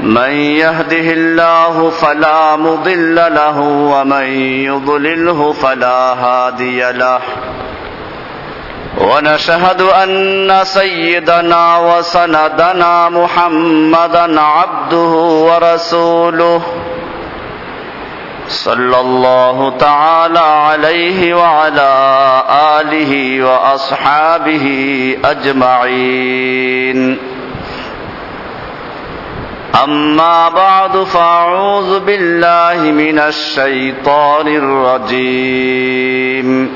من يهده الله فلا مضل له ومن يضلله فلا هادي له. ونشهد أن سيدنا وسندنا محمدا عبده ورسوله. صلى الله تعالى عليه وعلى آله وأصحابه أجمعين. أما بعد فأعوذ بالله من الشيطان الرجيم.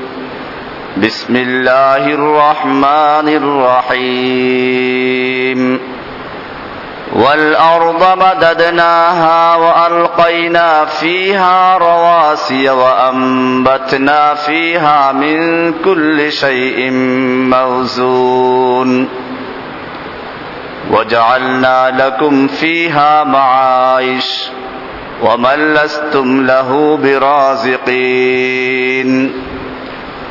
بسم الله الرحمن الرحيم. والأرض مددناها وألقينا فيها رواسي وأنبتنا فيها من كل شيء موزون. وجعلنا لكم فيها معايش ومن لستم له برازقين.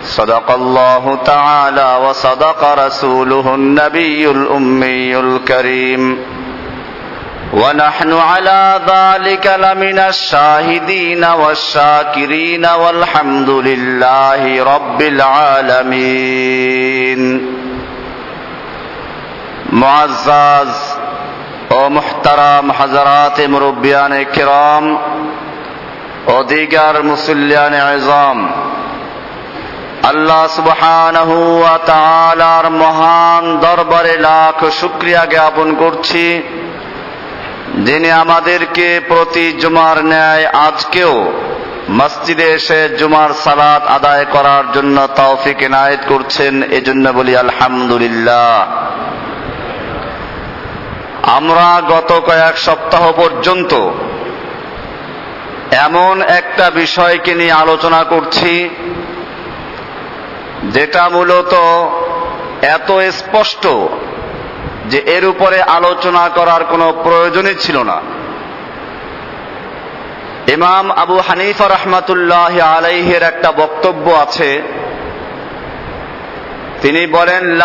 صدق الله تعالى وصدق رسوله النبي الأمي الكريم. ونحن على ذلك لمن الشاهدين والشاكرين والحمد لله رب العالمين. معزز ও মুহতারাম হাজারাত মুরব্বিয়ান কিরাম ও দিগার মুসল্লিয়ান আজম আল্লাহ সুবহানাহু ওয়া তাআলার মহান দরবারে লাখ শুকরিয়া জ্ঞাপন করছি যিনি আমাদেরকে প্রতি জুমার ন্যায় আজকেও মসজিদে এসে জুমার সালাত আদায় করার জন্য তৌফিক এনায়েত করছেন এজন্য বলি আলহামদুলিল্লাহ আমরা গত কয়েক সপ্তাহ পর্যন্ত এমন একটা বিষয়কে নিয়ে আলোচনা করছি, যেটা মূলত এত স্পষ্ট যে এর উপরে আলোচনা করার কোনো প্রয়োজনই ছিল না। ইমাম আবু হানিফা রহমাতুল্লাহ আলাইহের একটা বক্তব্য আছে তিনি বলেন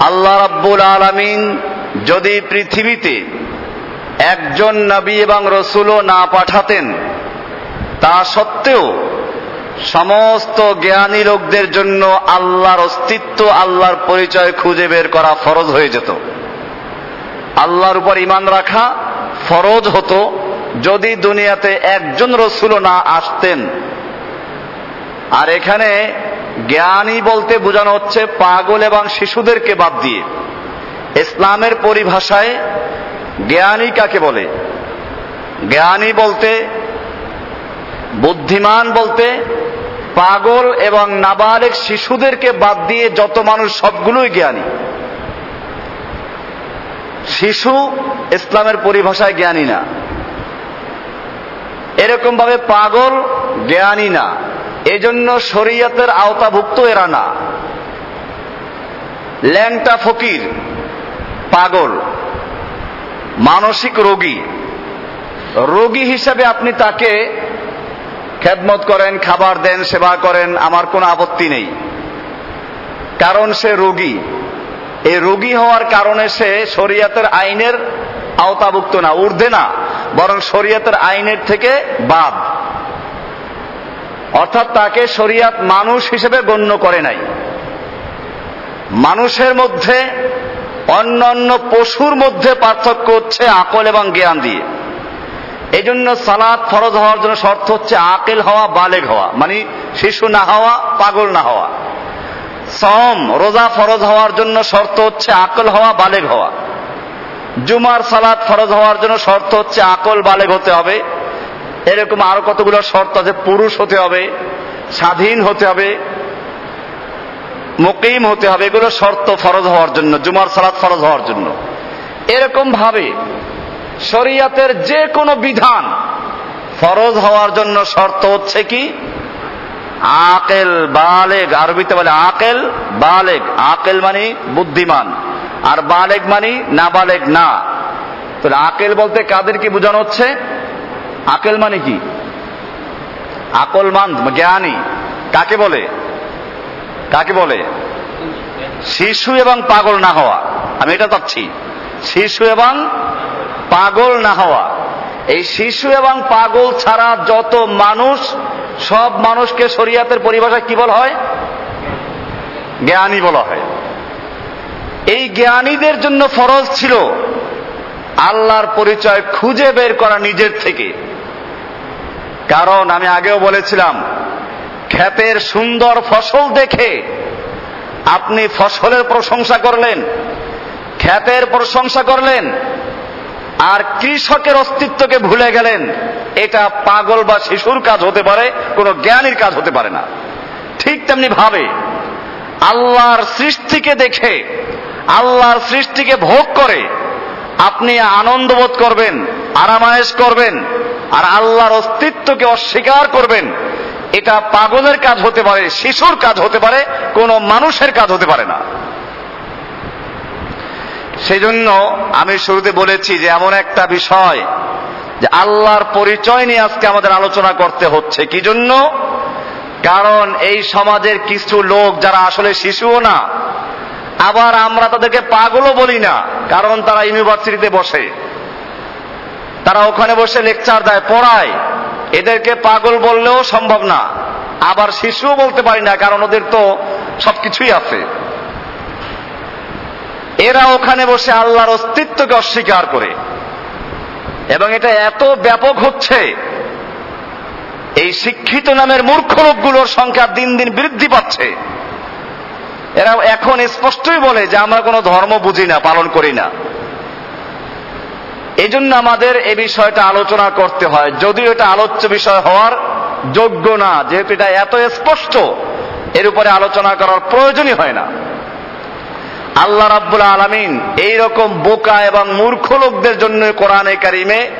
আল্লাহ রাব্বুল আলামিন যদি পৃথিবীতে একজন নবী এবং রসুলও না পাঠাতেন, তা সত্ত্বেও সমস্ত জ্ঞানী লোকদের জন্য আল্লাহর অস্তিত্ব, আল্লাহর পরিচয় খুঁজে বের করা ফরজ হয়ে যেত। আল্লাহর উপর ইমান রাখা ফরজ হতো। যদি দুনিয়াতে একজন রসুল না আসতেন। আর এখানে জ্ঞানী বলতে বোঝানো হচ্ছে পাগল এবং শিশুদেরকে বাদ দিয়ে। ইসলামের পরিভাষায় জ্ঞানী কাকে বলে? জ্ঞানী বলতে, বুদ্ধিমান বলতে পাগল এবং নাবালেক শিশুদেরকে বাদ দিয়ে যত মানুষ সবগুলোই জ্ঞানী। শিশু ইসলামের পরিভাষায় জ্ঞানী না। এরকম ভাবে পাগল, জ্ঞানী না। এজন্য শরীয়তের আওতাভুক্ত এরা না। ল্যাংটা ফকির, পাগল, মানসিক রোগী। রোগী হিসাবে আপনি তাকে খেদমত করেন, খাবার দেন, সেবা করেন, আমার কোনো আপত্তি নেই। কারণ সে রোগী। এই রোগী হওয়ার কারণে সে শরীয়তের আইনের আওতাভুক্ত না, ঊর্ধ্বে না। বরং শরীয়তের আইনের থেকে বাদ। অর্থাৎ তাকে শরিয়াত মানুষ হিসেবে গণ্য করে নাই। মানুষের মধ্যে অন্যান্য পশুর মধ্যে পার্থক্য হচ্ছে আকল এবং জ্ঞান দিয়ে। এই জন্য সালাদ ফরজ হওয়ার জন্য শর্ত হচ্ছে আকেল হওয়া, বালেগ হওয়া। মানে শিশু না হওয়া, পাগল না হওয়া। সম রোজা ফরজ হওয়ার জন্য শর্ত হচ্ছে আকল হওয়া, বালেগ হওয়া। জুমার সালাদ ফরজ হওয়ার জন্য শর্ত হচ্ছে আকল বালেগ হতে হবে। এরকম আরও কতগুলো শর্ত আছে? পুরুষ হতে হবে, স্বাধীন হতে হবে, মুকিম হতে হবে। এগুলো শর্ত ফরজ হওয়ার জন্য, জুমার সালাত ফরজ হওয়ার জন্য। এরকম ভাবে শরিয়াতের যে কোনো বিধান ফরজ হওয়ার জন্য শর্ত হচ্ছে কি? আকেল বালেগ। আরবিতে বলে আকেল বালেগ। আকেল মানে বুদ্ধিমান। আর বালেগ মানি, না বালেগ না। তাহলে আকেল বলতে কাদেরকে বোঝানো হচ্ছে? আকেল মানে কি? আকলমান জ্ঞানী। কাকে বলে? কাকে বলে? শিশু এবং পাগল না হওয়া। আমি এটা চাচ্ছি। শিশু এবং পাগল না হওয়া। এই শিশু এবং পাগল ছাড়া যত মানুষ, সব মানুষকে শরিয়াতের পরিভাষায় কি বলা হয়? জ্ঞানী বলা হয়। এই জ্ঞানীদের জন্য ফরজ ছিল আল্লাহর পরিচয় খুঁজে বের করা নিজের থেকে। কারণ আমি আগেও বলেছিলাম, ক্ষেতের সুন্দর ফসল দেখে আপনি ফসলের প্রশংসা করলেন, ক্ষেতের প্রশংসা করলেন, আর কৃষকের অস্তিত্বকে ভুলে গেলেন। এটা পাগল বা শিশুর কাজ হতে পারে, কোনো জ্ঞানীর কাজ হতে পারে না। ঠিক তেমনি ভাবে, আল্লাহর সৃষ্টিকে দেখে আল্লাহর সৃষ্টিকে ভোগ করে। আপনি আনন্দ বোধ করবেন, আরামায়েশ করবেন, আর আল্লাহর অস্তিত্বকে অস্বীকার করবেন। এটা পাগলের কাজ হতে পারে, শিশুর কাজ হতে পারে, কোনো মানুষের কাজ হতে পারে না। সেই জন্য আমি শুরুতে বলেছি যে এমন একটা বিষয় যে আল্লাহর পরিচয় নিয়ে আজকে আমাদের আলোচনা করতে হচ্ছে। কি জন্য? কারণ এই সমাজের কিছু লোক যারা আসলে শিশুও না আবার আমরা তাদেরকে পাগলও বলি না, কারণ তারা ইউনিভার্সিটিতে বসে। তারা ওখানে বসে লেকচার দেয়, পড়ায়। এদেরকে পাগল বললেও সম্ভব না। আবার শিশুও বলতে পারি না, কারণ ওদের তো সবকিছুই আছে। এরা ওখানে বসে আল্লাহর অস্তিত্বকে অস্বীকার করে। এবং এটা এত ব্যাপক হচ্ছে, এই শিক্ষিত নামের মূর্খ লোকগুলোর সংখ্যা দিন দিন বৃদ্ধি পাচ্ছে। এরা এখন স্পষ্টই বলে যে আমরা কোনো ধর্ম বুঝি না, পালন করি না। এই জন্য আমাদের এ বিষয়টা আলোচনা করতে হয়। যদিও এটা আলোচ্য বিষয় হওয়ার যোগ্য না, যেহেতু এটা এত স্পষ্ট, এর উপরে আলোচনা করার প্রয়োজনই হয় না। আল্লাহ রাব্বুল আলমিন এইরকম বোকা এবং মূর্খ লোকদের জন্য কোরআনে কারিমে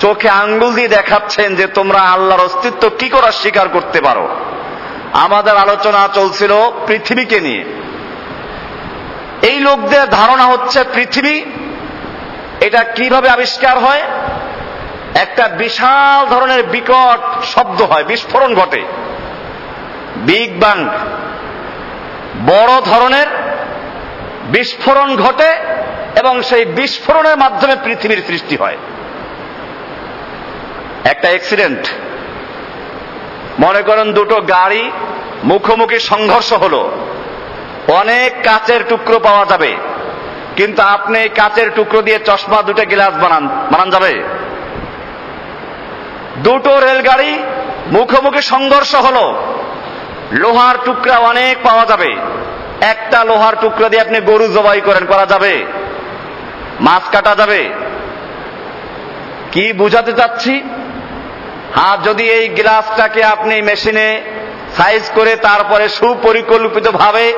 চোখে আঙ্গুল দিয়ে দেখাচ্ছেন যে তোমরা আল্লাহর অস্তিত্ব কি করে স্বীকার করতে পারো। আমাদের আলোচনা চলছিল পৃথিবীকে নিয়ে। এই লোকদের ধারণা হচ্ছে পৃথিবী, এটা কীভাবে আবিষ্কার হয়? একটা বিশাল ধরনের বিকট শব্দ হয়, বিস্ফোরণ ঘটে। বিগ বাং, বড় ধরনের বিস্ফোরণ ঘটে এবং সেই বিস্ফোরণের মাধ্যমে পৃথিবীর সৃষ্টি হয়। একটা অ্যাক্সিডেন্ট মনে করেন দুটো গাড়ি মুখোমুখি সংঘর্ষ হলো। অনেক কাচের টুকরো পাওয়া যাবে। কিন্তু আপনি এই কাচের টুকরো দিয়ে চশমা দুটো গ্লাস বানান বানান যাবে। দুটো রেলগাড়ি মুখোমুখি সংঘর্ষ হলো। লোহার টুকরা অনেক পাওয়া যাবে। একটা লোহার টুকরা দিয়ে আপনি গরু জবাই করেন, করা যাবে। মাছ কাটা যাবে। কি বুঝাতে চাচ্ছি? হ্যাঁ যদি এই গ্লাসটাকে আপনি মেশিনে সাইজ করে তারপরে সুপরিকল্পিত ভাবে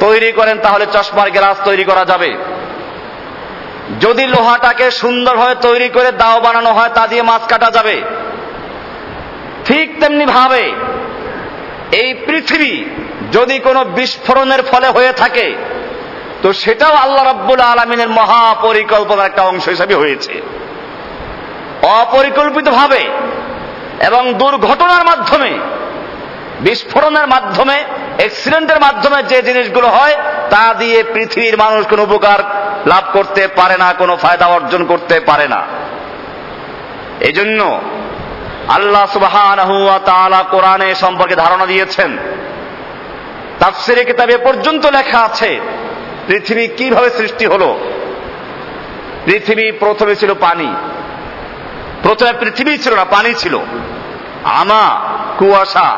তৈরি করেন, তাহলে চশমার গ্লাস তৈরি করা যাবে। যদি লোহাটাকে সুন্দরভাবে তৈরি করে দাও বানানো হয়, তা দিয়ে মাছ কাটা যাবে। ঠিক তেমনি ভাবে এই পৃথিবী যদি কোনো বিস্ফোরণের ফলে হয়ে থাকে, তো সেটাও আল্লাহ রাব্বুল আলমিনের মহাপরিকল্পনার একটা অংশ হিসাবে হয়েছে। অপরিকল্পিতভাবে এবং দুর্ঘটনার মাধ্যমে, বিস্ফোরণের মাধ্যমে অ্যাক্সিডেন্টের মাধ্যমে যে জিনিসগুলো হয়, তা দিয়ে পৃথিবীর মানুষ কোনো উপকার লাভ করতে পারে না, কোনো ফায়দা অর্জন করতে পারে না। এই জন্য আল্লাহ সুবাহ কোরআনে সম্পর্কে ধারণা দিয়েছেন। তাফসিরে কিতাবে পর্যন্ত লেখা আছে, পৃথিবী কীভাবে সৃষ্টি হলো? পৃথিবী প্রথমে ছিল পানি। প্রথমে পৃথিবী ছিল না, পানি ছিল। আমা, কুয়াশা,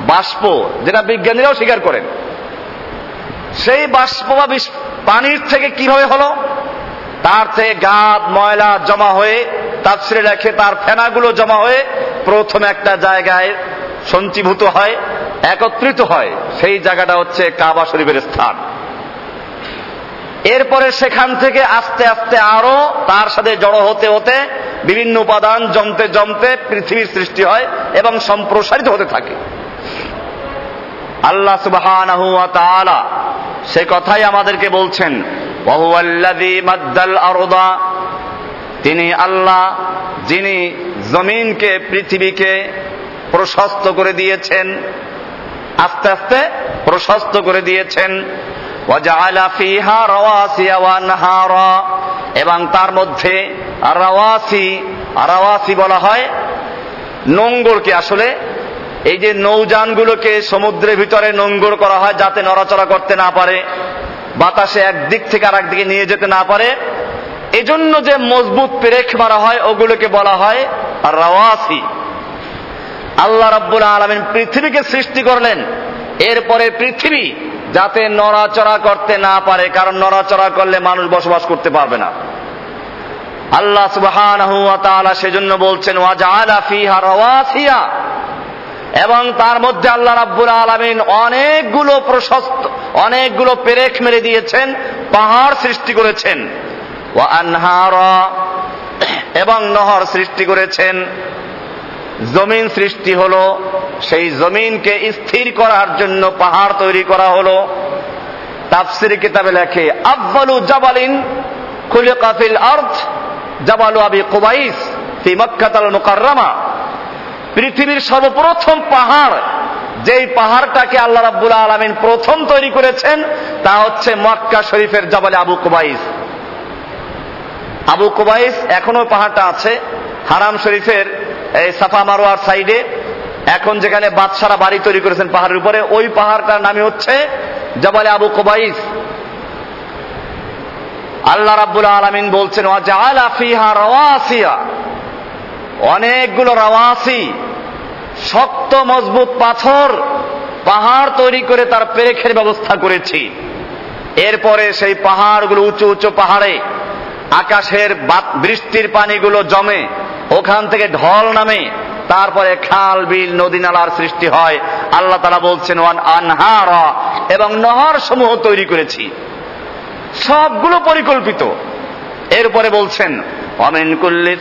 বাষ্প, যেটা বিজ্ঞানীরাও স্বীকার করেন। সেই বাষ্প বা পানির থেকে কীভাবে হলো? তার থেকে গাদ, ময়লা জমা হয়ে তাপসিরে রেখে তার ফেনাগুলো জমা হয়ে প্রথম একটা জায়গায় সঞ্চীভূত হয়, একত্রিত হয়। সেই জায়গাটা হচ্ছে কাবা শরীফের স্থান। এরপরে সেখান থেকে আস্তে আস্তে আরও তার সাথে জড়ো হতে হতে বিভিন্ন উপাদান জমতে জমতে পৃথিবীর সৃষ্টি হয় এবং সম্প্রসারিত হতে থাকে। আল্লাহ তাআলা সে কথাই আমাদেরকে বলছেন তিনি আল্লাহ যিনি জমিনকে, পৃথিবীকে প্রশস্ত করে দিয়েছেন, আস্তে আস্তে প্রশস্ত করে দিয়েছেন। এবং তার মধ্যে রাওয়াসি রাওয়াসি বলা হয় নোঙ্গরকে আসলে। এই যে নৌযানগুলোকে সমুদ্রের ভিতরে নোঙ্গর করা হয় যাতে নড়াচড়া করতে না পারে, বাতাসে একদিক থেকে আর একদিকে নিয়ে যেতে না পারে, এজন্য যে মজবুত পেরেক মারা হয় ওগুলোকে বলা হয় রাওয়াসি। আল্লাহ রাব্বুল আলমিন পৃথিবীকে সৃষ্টি করলেন, এরপরে পৃথিবী যাতে নড়াচড়া করতে না পারে, কারণ নড়াচড়া করলে মানুষ বসবাস করতে পারবে না। আল্লাহ তাআলা সেজন্য বলছেন এবং তার মধ্যে আল্লাহ রাব্বুল আলামিন অনেকগুলো প্রশস্ত, অনেকগুলো পেরেক মেরে দিয়েছেন, পাহাড় সৃষ্টি করেছেন। এবং নহর সৃষ্টি করেছেন। জমিন সৃষ্টি হলো, সেই জমিনকে স্থির করার জন্য পাহাড় তৈরি করা হলো। তাফসির কিতাবে লেখে, আব্বালু জাবালিন খুলিকা ফিল আরদ, জাবালু আবি কুবাইস ফি মক্কাতাল মুকাররমা। পৃথিবীর সর্বপ্রথম পাহাড়, যেই পাহাড়টাকে আল্লাহ রাব্বুল আলামিন প্রথম তৈরি করেছেন, তা হচ্ছে মক্কা শরীফের জাবালে আবু কুবাইস। আবু কুবাইস এখনও পাহাড়টা আছে, হারাম শরীফের এই সাফা মারোয়ার সাইডে, এখন যেখানে বাদশারা বাড়ি তৈরি করেছেন পাহাড়ের উপরে, ওই পাহাড়টার নামে হচ্ছে জবালে আবু কুবাইস। আল্লাহ রাব্বুল আলামিন বলছেন অনেকগুলো রাওয়াসি, শক্ত, মজবুত পাথর পাহাড় তৈরি করে তার পেরেখের ব্যবস্থা করেছি। এরপরে সেই পাহাড়গুলো উঁচু উঁচু পাহাড়ে, আকাশের বৃষ্টির পানিগুলো জমে ওখান থেকে ঢল নামে তারপরে খাল, বিল, নদী নালার সৃষ্টি হয়। আল্লাহ তারা বলছেন, ওয়ান আনহারা এবং নহর সমূহ তৈরি করেছি। সবগুলো পরিকল্পিত। এরপরে বলছেন অমিন কুল্লি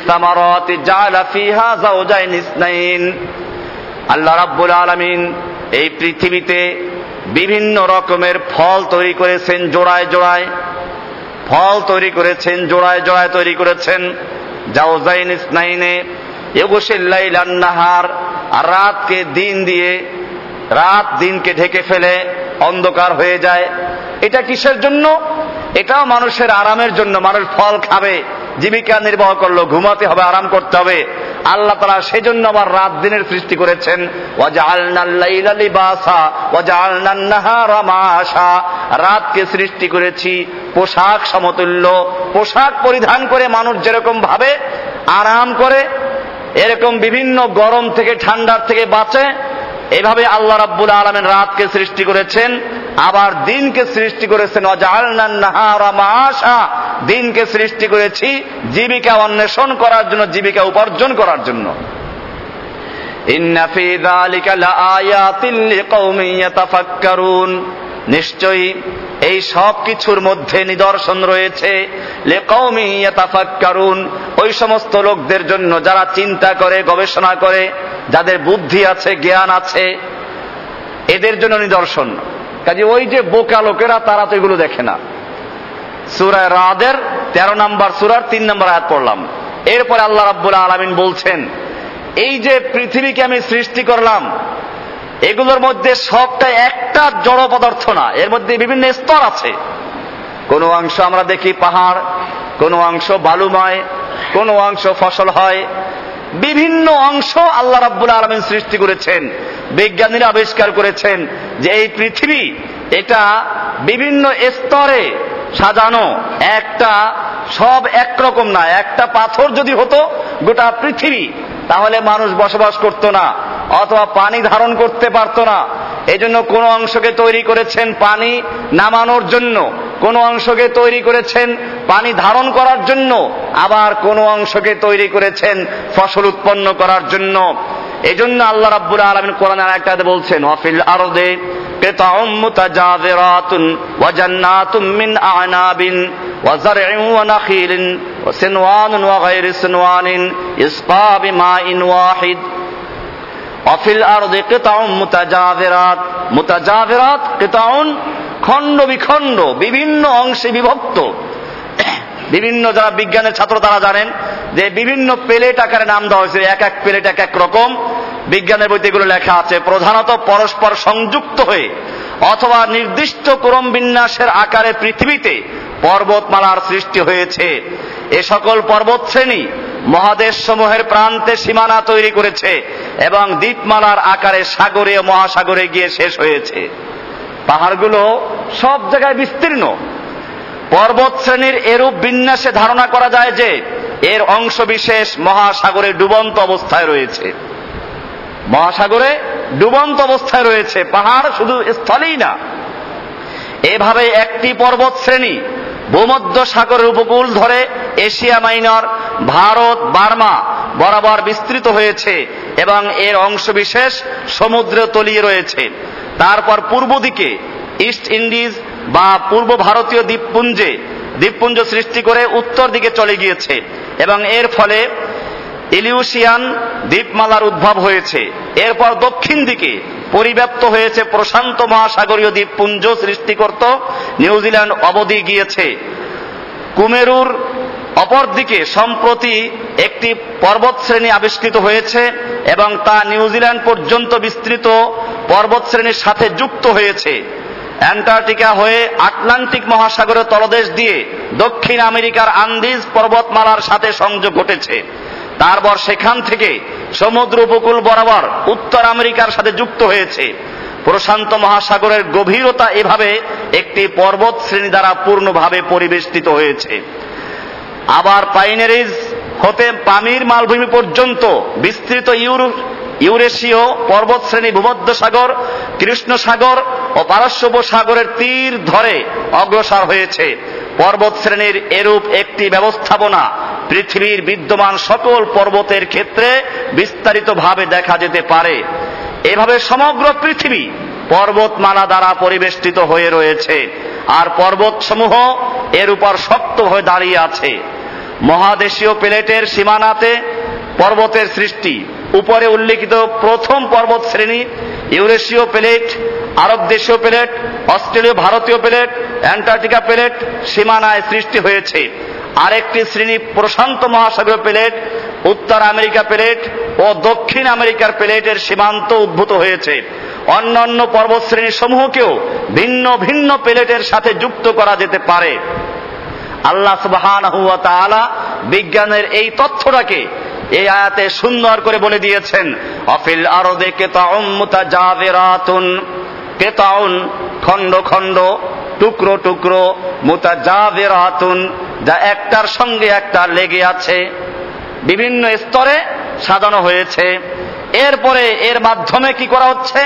আল্লাহ রাব্বুল আলামিন এই পৃথিবীতে বিভিন্ন রকমের ফল তৈরি করেছেন, জোড়ায় জোড়ায়। ফল তৈরি করেছেন, জোড়ায় জোড়ায় তৈরি করেছেন। আর রাতকে দিন দিয়ে, রাত দিনকে ঢেকে ফেলে, অন্ধকার হয়ে যায়। এটা কিসের জন্য? এটাও মানুষের আরামের জন্য। মানুষ ফল খাবে, জীবিকা নির্বাহ করল, ঘুমাতে হবে, আরাম করতে হবে। আল্লাহ তারা সেই জন্য আবার রাত দিনের সৃষ্টি করেছেন। রাতকে সৃষ্টি করেছি পোশাক সমতুল্য। পোশাক পরিধান করে মানুষ যেরকম ভাবে, আরাম করে, এরকম বিভিন্ন গরম থেকে ঠান্ডার থেকে বাঁচে, এভাবে আল্লাহ রাব্বুল আলমেন রাতকে সৃষ্টি করেছেন। আবার দিনকে সৃষ্টি করেছেন দিনকে সৃষ্টি করেছি জীবিকা অন্বেষণ করার জন্য, জীবিকা উপার্জন করার জন্য। নিশ্চয়ই এই সব কিছুর মধ্যে নিদর্শন রয়েছে ওই সমস্ত লোকদের জন্য যারা চিন্তা করে, গবেষণা করে, যাদের বুদ্ধি আছে, জ্ঞান আছে, এদের জন্য নিদর্শন। কাজে ওই যে বোকা লোকেরা, তারা তো এগুলো দেখে না। সুরায় রাদের তেরো নাম্বার সুরার তিন নম্বর আয়াত পড়লাম। এরপরে আল্লাহ রাব্বুল আলমিন বলছেন, এই যে পৃথিবীকে আমি সৃষ্টি করলাম, এগুলোর মধ্যে সবটা একটা জড় পদার্থ না, এর মধ্যে বিভিন্ন স্তর আছে। কোনো অংশ আমরা দেখি পাহাড়, কোনো অংশ বালুময়, কোনো অংশ ফসল হয়। বিভিন্ন অংশ আল্লাহ রাব্বুল আলমিন সৃষ্টি করেছেন। বিজ্ঞানীরা আবিষ্কার করেছেন যে এই পৃথিবী, এটা বিভিন্ন স্তরে সাজানো। একটা সব একরকম না, একটা পাথর যদি হতো গোটা পৃথিবী, তাহলে মানুষ বসবাস করত না, অথবা পানি ধারণ করতে পারত না। এই জন্য কোন অংশকে তৈরি করেছেন পানি নামানোর জন্য, কোন অংশকে তৈরি করেছেন পানি ধারণ করার জন্য, আবার কোন অংশকে তৈরি করেছেন ফসল উৎপন্ন করার জন্য। এই জন্য আল্লাহ রাব্বুল আলমিন কোরআন একটা বলছেন অফিল আরদে قطع متجاذرات وجنات من أعناب وزرع ونخيل وسنوان وغير سنوان يسقى بماء واحد অফিল আরদে কেতাউন মুতাজাভিরাত মুতাজাভিরাত কেতাউন খণ্ড বিখণ্ড বিভিন্ন অংশে বিভক্ত বিভিন্ন যারা বিজ্ঞানের ছাত্র তারা জানেন যে বিভিন্ন প্লেট আকারে নাম দেওয়া হয়েছে। এক এক প্লেট এক এক রকম। বিজ্ঞানের বইতে এগুলো লেখা আছে। প্রধানত পরস্পর সংযুক্ত হয়ে অথবা নির্দিষ্ট ক্রম বিন্যাসের আকারে পৃথিবীতে পর্বতমালার সৃষ্টি হয়েছে। এ সকল পর্বত শ্রেণি মহাদেশ সমূহের প্রান্তে সীমানা তৈরি করেছে এবং দ্বীপমালার আকারে সাগরে মহাসাগরে গিয়ে শেষ হয়েছে। পাহাড়গুলো সব জায়গায় বিস্তীর্ণ। পর্বত শ্রেণির এরূপ বিন্যাসে ধারণা করা যায় যে, এর অংশ বিশেষ মহাসাগরে ডুবন্ত অবস্থায় রয়েছে। মহাসাগরে ডুবন্ত অবস্থায় রয়েছে, পাহাড় শুধু স্থলেই না। এভাবে একটি পর্বত শ্রেণি ভূমধ্য সাগরের উপকূল ধরে এশিয়া মাইনর ভারত, বার্মা বরাবর বিস্তৃত হয়েছে এবং এর অংশ বিশেষ সমুদ্রে তলিয়ে রয়েছে। তারপর পূর্ব দিকে ইস্ট ইন্ডিজ বা পূর্ব ভারতীয় দ্বীপপুঞ্জে, দ্বীপপুঞ্জ সৃষ্টি করে উত্তর দিকে চলে গিয়েছে এবং এর ফলে ইলিউশিয়ান দ্বীপমালার উদ্ভব হয়েছে। এরপর দক্ষিণ দিকে পরিব্যাপ্ত হয়েছে প্রশান্ত মহাসাগরীয় দ্বীপপুঞ্জ সৃষ্টি করত নিউজিল্যান্ড অবধি গিয়েছে। কুমেরুর অপরদিকে সম্প্রতি একটি পর্বত শ্রেণি আবিষ্কৃত হয়েছে এবং তা নিউজিল্যান্ড পর্যন্ত বিস্তৃত পর্বত শ্রেণির সাথে যুক্ত হয়েছে। অ্যান্টার্কটিকা হয়ে আটলান্টিক মহাসাগরের তলদেশ দিয়ে দক্ষিণ আমেরিকার আন্দিজ পর্বতমালার সাথে সংযোগ ঘটেছে। তারপর সেখান থেকে সমুদ্র উপকূল বরাবর উত্তর আমেরিকার সাথে যুক্ত হয়েছে। প্রশান্ত মহাসাগরের গভীরতা এভাবে একটি পর্বত শ্রেণি দ্বারা পূর্ণভাবে পরিবেষ্টিত হয়েছে। আবার পাইনারিজ হতে পামির মালভূমি পর্যন্ত বিস্তৃত ইউরোপ ইউরেশীয় পর্বত শ্রেণি ভূমধ্য সাগর কৃষ্ণ সাগর ও পারস্য সাগরের তীর ধরে অগ্রসর হয়েছে। পর্বত শ্রেণির এরূপ একটি ব্যবস্থাপনা পৃথিবীর বিদ্যমান সকল পর্বতের ক্ষেত্রে বিস্তারিতভাবে দেখা যেতে পারে। এভাবে সমগ্র পৃথিবী পর্বতমালা দ্বারা পরিবেষ্টিত হয়ে রয়েছে আর পর্বতসমূহ এর উপর শক্ত হয়ে দাঁড়িয়ে আছে। মহাদেশীয় প্লেটের সীমানাতে পর্বতের সৃষ্টি উপরে উল্লেখিত প্রথম পর্বত শ্রেণি, ইউরেশীয় প্লেট, আরব দেশীয় প্লেট, অস্ট্রেলীয় ভারতীয় প্লেট, অ্যান্টার্কটিকা প্লেট সীমানায় সৃষ্টি হয়েছে। আরেকটি শ্রেণি প্রশান্ত মহাসাগরীয় প্লেট, উত্তর আমেরিকা প্লেট ও দক্ষিণ আমেরিকার প্লেটের সীমান্ত উদ্ভূত হয়েছে। অন্যান্য পর্বত শ্রেণি সমূহকেও ভিন্ন ভিন্ন প্লেটের সাথে যুক্ত করা যেতে পারে। আল্লাহ সুবহান বিজ্ঞানের এই তথ্যটাকে এই আয়াতে সুন্দর করে বলে দিয়েছেন, অফিল আরদে কেতাউম মুতাজাবিরাতুন কেতাউন খণ্ড খণ্ড, টুকরো টুকরো মুতাজাবিরাতুন যা একটার সঙ্গে একটা লেগে আছে। বিভিন্ন স্তরে সাজানো হয়েছে। এরপরে এর মাধ্যমে কি করা হচ্ছে?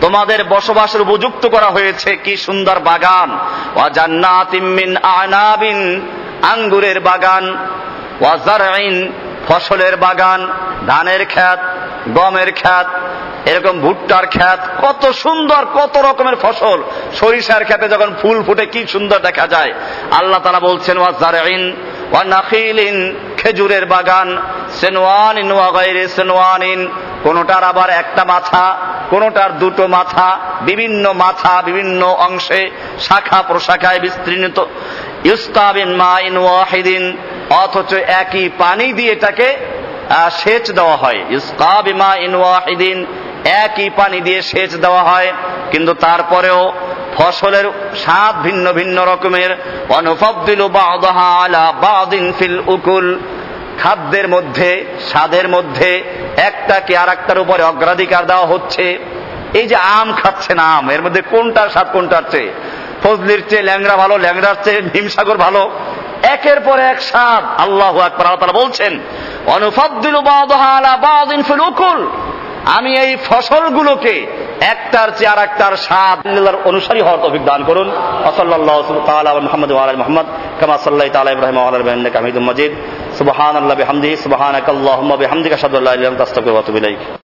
তোমাদের বসবাসের উপযুক্ত করা হয়েছে। কি সুন্দর বাগান। আনাবিন, আঙ্গুরের বাগান। ফসলের বাগান, ধানের খ্যাত গমের খ্যাত এরকম ভুট্টার খ্যাত কত সুন্দর, কত রকমের ফসল। সরিষার খ্যাতে যখন ফুল ফুটে, কি সুন্দর দেখা যায়। আল্লাহ তালা বলছেন ওয়াজারাইন ওয়া খেজুরের বাগান, সেনওয়ানিন ওয়া গায়রে সেনওয়ানিন। কোনোটার আবার একটা মাথা, কোনোটার দুটো মাথা, বিভিন্ন মাথা, বিভিন্ন অংশে, শাখা প্রশাখায় বিস্তৃত। ইউস্তাবিন মাইন ওয়াহিদিন অথচ একই পানি দিয়ে এটাকে সেচ দেওয়া হয়। ইউস্তাবিমা ইন ওয়াহিদিন, একই পানি দিয়ে সেচ দেওয়া হয়। কিন্তু তারপরেও ফসলের স্বাদ ভিন্ন ভিন্ন রকমের। বাদিন ফিল উকুল। খাদ্যের মধ্যে, স্বাদের মধ্যে একটাকে আর একটার উপরে অগ্রাধিকার দেওয়া হচ্ছে। এই যে আম খাচ্ছে না আম, এর মধ্যে কোনটার স্বাদ কোনটার চেয়ে? ফজলির চেয়ে ল্যাংরা ভালো ল্যাংরার চেয়ে ভীমসাগর ভালো। একের পর এক সাপ। আল্লাহ আকবর, আল্লাহ বলছেন অনুফাবদুল আমি এই ফসলগুলোকে একটার চেয়ে আর একটার স্বাদ অনুসারী হওয়ার তো অভিজ্ঞান করুন। আসাল্লাহ তাআলা মুহাম্মদ ওয়া আলি কামা সাল্লাল্লাহু তাআলা ইব্রাহিম ওয়া আলি ইব্রাহিম ইন্নাকা হামিদুম মাজিদ। সুবহানাল্লাহি